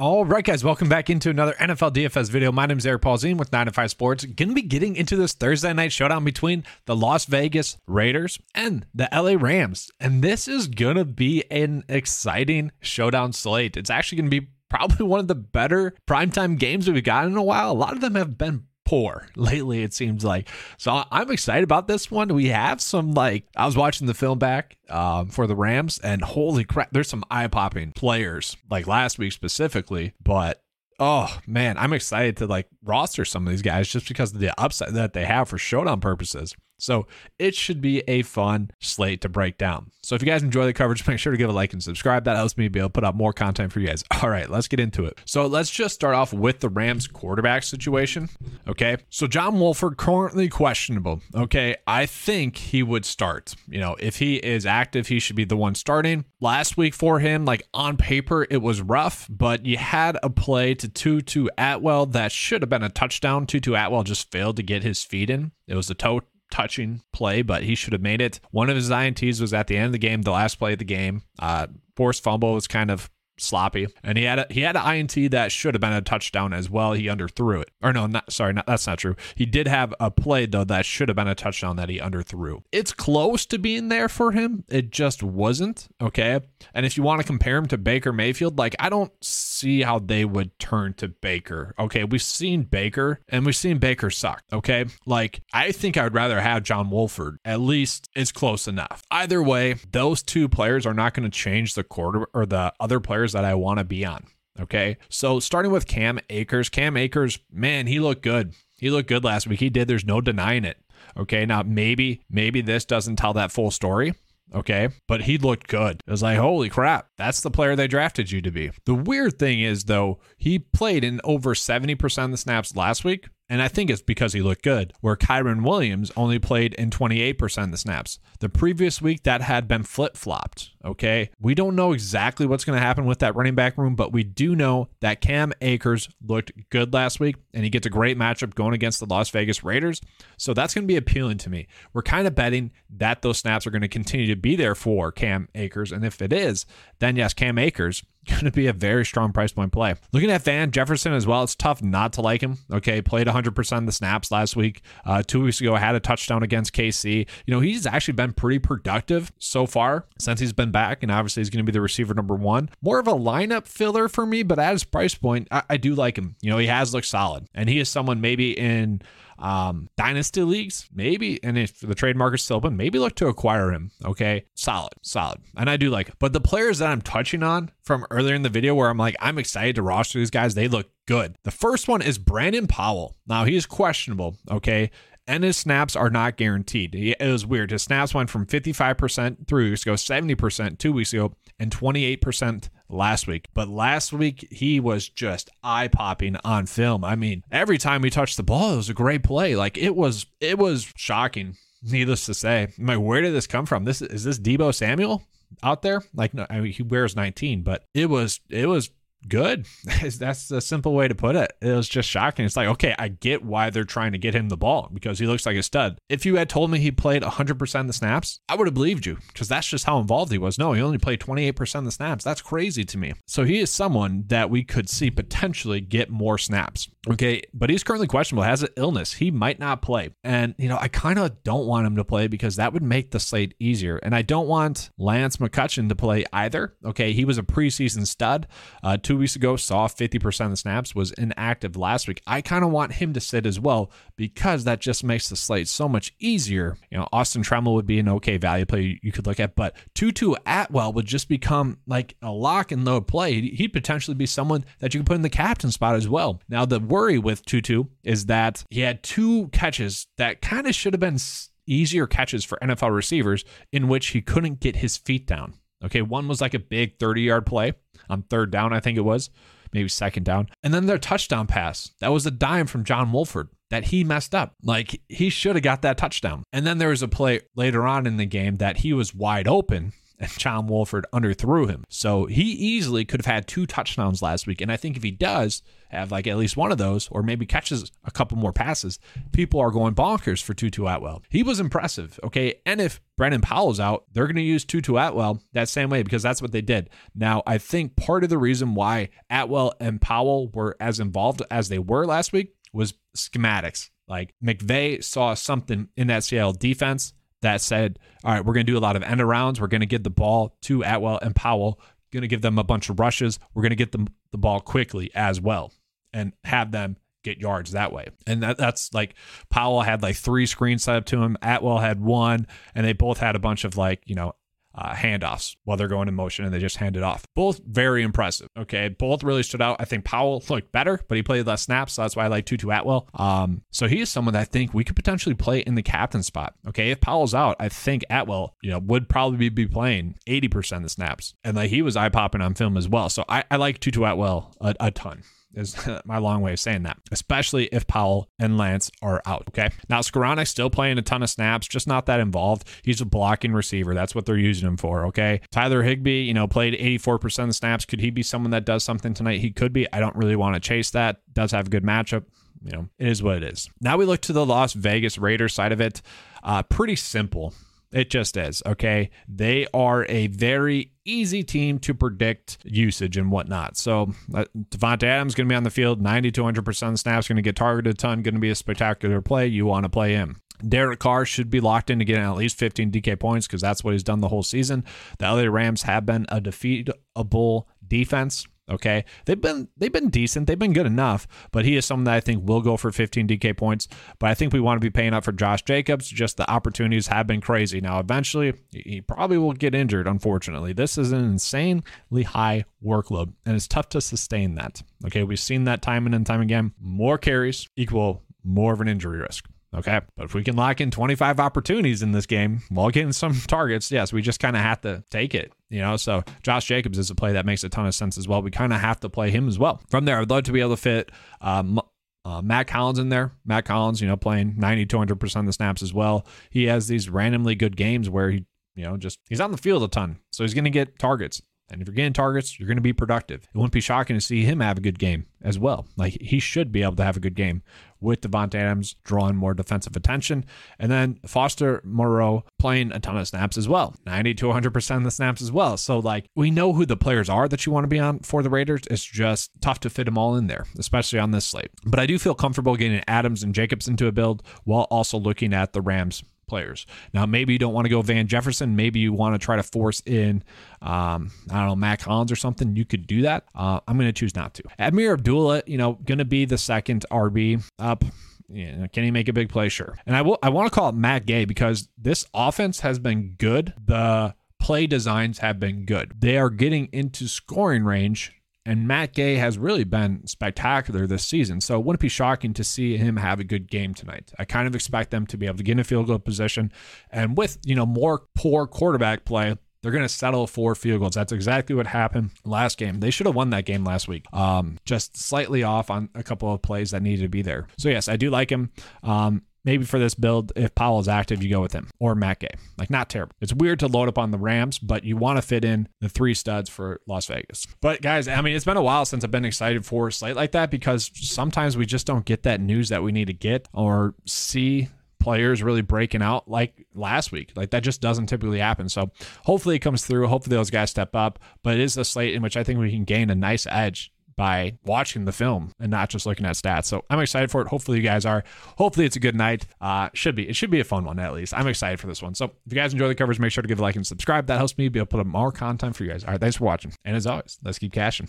All right, guys, welcome back into another NFL DFS video. My name is Eric Paulzine with 9 to 5 Sports. Gonna be getting into this Thursday night showdown between the Las Vegas Raiders and the LA Rams. And this is gonna be an exciting showdown slate. It's actually gonna be probably one of the better primetime games we've got in a while. A lot of them have been poor lately, it seems like. So I'm excited about this one. We have some, like, I was watching the film back um, for the Rams, and holy crap, there's some eye popping players, like last week specifically. But oh man, I'm excited to like roster some of these guys just because of the upside that they have for showdown purposes. So it should be a fun slate to break down. So if you guys enjoy the coverage, make sure to give a like and subscribe. That helps me be able to put out more content for you guys. All right, let's get into it. So let's just start off with the Rams quarterback situation. Okay. So John Wolford currently questionable. Okay. I think he would start. You know, if he is active, he should be the one starting. Last week for him, like on paper, it was rough, but you had a play to Tutu Atwell that should have been a touchdown. Tutu Atwell just failed to get his feet in. It was a toe touching play, but he should have made it. One of his INTs was at the end of the game, the last play of the game. Uh, forced fumble was kind of sloppy. And he had a, he had an INT that should have been a touchdown as well. He underthrew it. Or no, not sorry, not, that's not true. He did have a play though that should have been a touchdown that he underthrew. It's close to being there for him. It just wasn't. Okay. And if you want to compare him to Baker Mayfield, like I don't see how they would turn to Baker. Okay. We've seen Baker and we've seen Baker suck. Okay. Like I think I would rather have John Wolford. At least it's close enough. Either way, those two players are not going to change the quarter or the other players that I want to be on. Okay. So starting with Cam Akers, Cam Akers, man, he looked good. He looked good last week. He did. There's no denying it. Okay. Now, maybe, maybe this doesn't tell that full story. Okay. But he looked good. It was like, holy crap, that's the player they drafted you to be. The weird thing is, though, he played in over 70% of the snaps last week. And I think it's because he looked good, where Kyren Williams only played in 28% of the snaps. The previous week, that had been flip flopped. Okay. We don't know exactly what's going to happen with that running back room, but we do know that Cam Akers looked good last week and he gets a great matchup going against the Las Vegas Raiders. So that's going to be appealing to me. We're kind of betting that those snaps are going to continue to be there for Cam Akers. And if it is, then yes, Cam Akers going to be a very strong price point play. Looking at Van Jefferson as well, it's tough not to like him. Okay, played 100% of the snaps last week. Uh, two weeks ago, had a touchdown against KC. You know, he's actually been pretty productive so far since he's been back, and obviously he's going to be the receiver number one. More of a lineup filler for me, but at his price point, I, I do like him. You know, he has looked solid, and he is someone maybe in um, dynasty leagues, maybe, and if the trade market's still open, maybe look to acquire him. Okay, solid, solid, and I do like it. But the players that I'm touching on from earlier in the video, where I'm like, I'm excited to roster these guys, they look good. The first one is Brandon Powell. Now he's questionable. Okay, and his snaps are not guaranteed. It was weird. His snaps went from 55% three weeks ago, 70% two weeks ago, and 28% last week. But last week, he was just eye popping on film. I mean, every time he touched the ball, it was a great play. Like it was, it was shocking. Needless to say, I'm like, where did this come from? This is this Deebo Samuel out there? Like, no, I mean, he wears 19, but it was, it was good. That's a simple way to put it. It was just shocking. It's like, okay, I get why they're trying to get him the ball because he looks like a stud. If you had told me he played 100% of the snaps, I would have believed you because that's just how involved he was. No, he only played 28% of the snaps. That's crazy to me. So he is someone that we could see potentially get more snaps. Okay, but he's currently questionable, has an illness. He might not play. And, you know, I kind of don't want him to play because that would make the slate easier. And I don't want Lance McCutcheon to play either. Okay, he was a preseason stud. Uh, two weeks ago, saw 50% of the snaps, was inactive last week. I kind of want him to sit as well because that just makes the slate so much easier. You know, Austin Trammell would be an okay value play you could look at, but Tutu Atwell would just become like a lock and load play. He'd potentially be someone that you could put in the captain spot as well. Now, the worry with Tutu is that he had two catches that kind of should have been easier catches for NFL receivers in which he couldn't get his feet down. Okay, one was like a big 30 yard play on third down, I think it was, maybe second down. And then their touchdown pass, that was a dime from John Wolford that he messed up. Like he should have got that touchdown. And then there was a play later on in the game that he was wide open and John Wolford underthrew him. So he easily could have had two touchdowns last week. And I think if he does have like at least one of those, or maybe catches a couple more passes, people are going bonkers for Tutu Atwell. He was impressive. Okay. And if Brandon Powell's out, they're going to use Tutu Atwell that same way because that's what they did. Now, I think part of the reason why Atwell and Powell were as involved as they were last week was schematics. Like McVay saw something in that Seattle defense that said, all right, we're going to do a lot of end arounds. We're going to give the ball to Atwell and Powell, going to give them a bunch of rushes. We're going to get them the ball quickly as well and have them get yards that way. And that, that's like Powell had like three screens set up to him. Atwell had one, and they both had a bunch of like, you know, uh, handoffs while they're going in motion and they just hand it off. Both very impressive. Okay. Both really stood out. I think Powell looked better, but he played less snaps. So that's why I like Tutu Atwell. Um, so he is someone that I think we could potentially play in the captain spot. Okay. If Powell's out, I think Atwell, you know, would probably be playing 80% of the snaps. And like he was eye popping on film as well. So I, I like Tutu Atwell a, a ton is my long way of saying that, especially if Powell and Lance are out. Okay. Now, Skowronek's still playing a ton of snaps, just not that involved. He's a blocking receiver. That's what they're using him for. Okay. Tyler Higbee, you know, played 84% of snaps. Could he be someone that does something tonight? He could be. I don't really want to chase that. Does have a good matchup. You know, it is what it is. Now we look to the Las Vegas Raiders side of it. Uh, pretty simple. It just is. Okay. They are a very easy team to predict usage and whatnot. So uh, Davante Adams going to be on the field 90 to 100% snaps, going to get targeted a ton, going to be a spectacular play. You want to play him. Derek Carr should be locked in to get at least 15 DK points because that's what he's done the whole season. The LA Rams have been a defeatable defense. Okay, they've been they've been decent. They've been good enough, but he is someone that I think will go for 15 DK points. But I think we want to be paying up for Josh Jacobs. Just the opportunities have been crazy. Now, eventually, he probably will get injured. Unfortunately, this is an insanely high workload, and it's tough to sustain that. Okay, we've seen that time and time again. More carries equal more of an injury risk. Okay. But if we can lock in 25 opportunities in this game while getting some targets, yes, we just kind of have to take it. You know, so Josh Jacobs is a play that makes a ton of sense as well. We kind of have to play him as well. From there, I'd love to be able to fit um, uh, Mack Hollins in there. Mack Hollins, you know, playing 90 to 100% of the snaps as well. He has these randomly good games where he, you know, just he's on the field a ton. So he's going to get targets. And if you're getting targets, you're going to be productive. It wouldn't be shocking to see him have a good game as well. Like he should be able to have a good game with Davante Adams drawing more defensive attention. And then Foster Moreau playing a ton of snaps as well 90 to 100% of the snaps as well. So, like, we know who the players are that you want to be on for the Raiders. It's just tough to fit them all in there, especially on this slate. But I do feel comfortable getting Adams and Jacobs into a build while also looking at the Rams players. Now, maybe you don't want to go Van Jefferson. Maybe you want to try to force in, um, I don't know, Mack Hollins or something. You could do that. Uh, I'm going to choose not to. Ameer Abdullah, you know, going to be the second RB up. Yeah, can he make a big play? Sure. And I will. I want to call it Matt Gay because this offense has been good. The play designs have been good. They are getting into scoring range and Matt Gay has really been spectacular this season. So it wouldn't be shocking to see him have a good game tonight. I kind of expect them to be able to get in a field goal position. And with, you know, more poor quarterback play, they're going to settle for field goals. That's exactly what happened last game. They should have won that game last week. Um, just slightly off on a couple of plays that needed to be there. So yes, I do like him. Um, maybe for this build, if Powell is active, you go with him or Matt Gay. Like, not terrible. It's weird to load up on the Rams, but you want to fit in the three studs for Las Vegas. But guys, I mean, it's been a while since I've been excited for a slate like that because sometimes we just don't get that news that we need to get or see players really breaking out like last week. Like that just doesn't typically happen. So hopefully it comes through. Hopefully those guys step up. But it is a slate in which I think we can gain a nice edge by watching the film and not just looking at stats. So I'm excited for it. Hopefully you guys are. Hopefully it's a good night. Uh, should be. It should be a fun one at least. I'm excited for this one. So if you guys enjoy the coverage, make sure to give a like and subscribe. That helps me be able to put up more content for you guys. All right, thanks for watching. And as always, let's keep cashing.